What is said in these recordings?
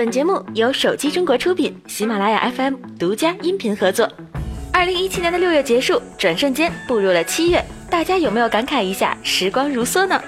本节目由手机中国出品，喜马拉雅 FM 独家音频合作。二零一七年的六月结束，转瞬间步入了七月，大家有没有感慨一下时光如梭呢？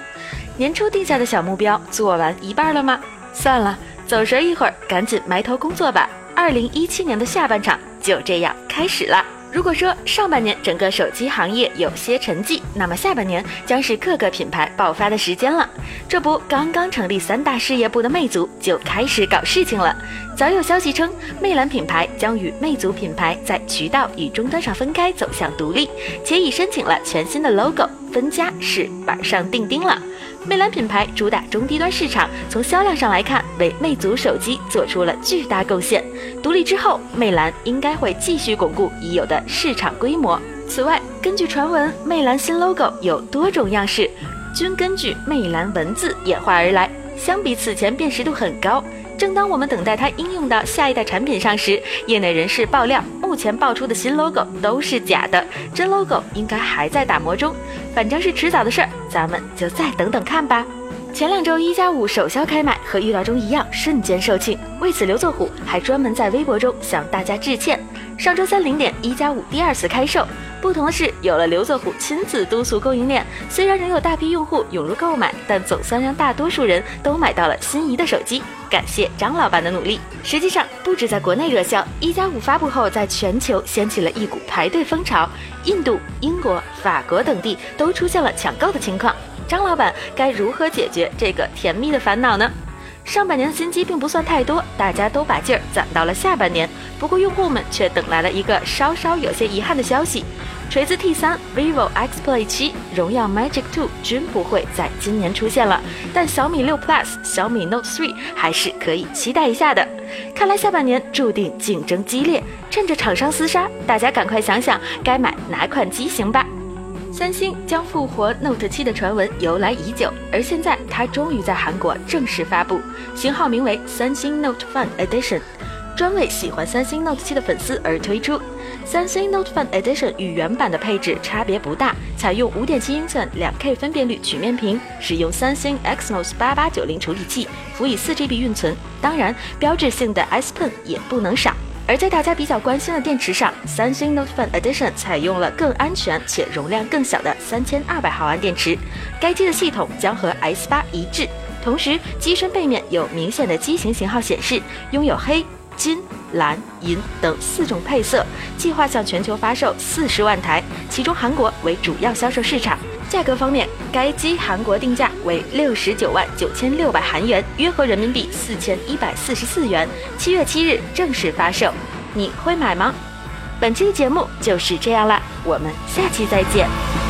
年初定下的小目标做完一半了吗？算了，走神一会儿，赶紧埋头工作吧。二零一七年的下半场就这样开始了。如果说上半年整个手机行业有些沉寂，那么下半年将是各个品牌爆发的时间了。这不，刚刚成立三大事业部的魅族就开始搞事情了。早有消息称，魅蓝品牌将与魅族品牌在渠道与终端上分开，走向独立，且已申请了全新的 logo，分家是板上钉钉了。魅蓝品牌主打中低端市场，从销量上来看，为魅族手机做出了巨大贡献。独立之后，魅蓝应该会继续巩固已有的市场规模。此外，根据传闻，魅蓝新 logo 有多种样式，均根据魅蓝文字演化而来，相比此前辨识度很高。正当我们等待它应用到下一代产品上时，业内人士爆料，目前爆出的新 logo 都是假的，真 logo 应该还在打磨中。反正是迟早的事儿，咱们就再等等看吧。前两周一加五首销开卖，和预料中一样，瞬间售罄。为此，刘作虎还专门在微博中向大家致歉。上周三零点，一加五第二次开售。不同的是，有了刘作虎亲自督促供应链，虽然仍有大批用户涌入购买，但总算让大多数人都买到了心仪的手机。感谢张老板的努力。实际上，不止在国内热销，一加五发布后，在全球掀起了一股排队风潮，印度、英国、法国等地都出现了抢购的情况。张老板该如何解决这个甜蜜的烦恼呢？上半年的新机并不算太多，大家都把劲儿攒到了下半年。不过用户们却等来了一个稍稍有些遗憾的消息：锤子 T3、vivo X Play 7、荣耀 Magic 2均不会在今年出现了。但小米六 Plus、小米 Note 3还是可以期待一下的。看来下半年注定竞争激烈，趁着厂商厮杀，大家赶快想想该买哪款机型吧。三星将复活 Note 7的传闻由来已久，而现在它终于在韩国正式发布，型号名为三星 Note Fun Edition，专为喜欢三星 Note 7的粉丝而推出。三星 Note Fun Edition 与原版的配置差别不大，采用5.7英寸 2K 分辨率曲面屏，使用三星 Exynos 8890处理器，辅以 4GB 运存，当然标志性的 S Pen 也不能少。而在大家比较关心的电池上，三星 Note Fun Edition 采用了更安全且容量更小的三千二百毫安电池。该机的系统将和 S 八一致，同时机身背面有明显的机型型号显示，拥有黑、金、蓝、银等四种配色，计划向全球发售四十万台，其中韩国为主要销售市场。价格方面，该机韩国定价为六十九万九千六百韩元，约合人民币四千一百四十四元。七月七日正式发售，你会买吗？本期的节目就是这样啦，我们下期再见。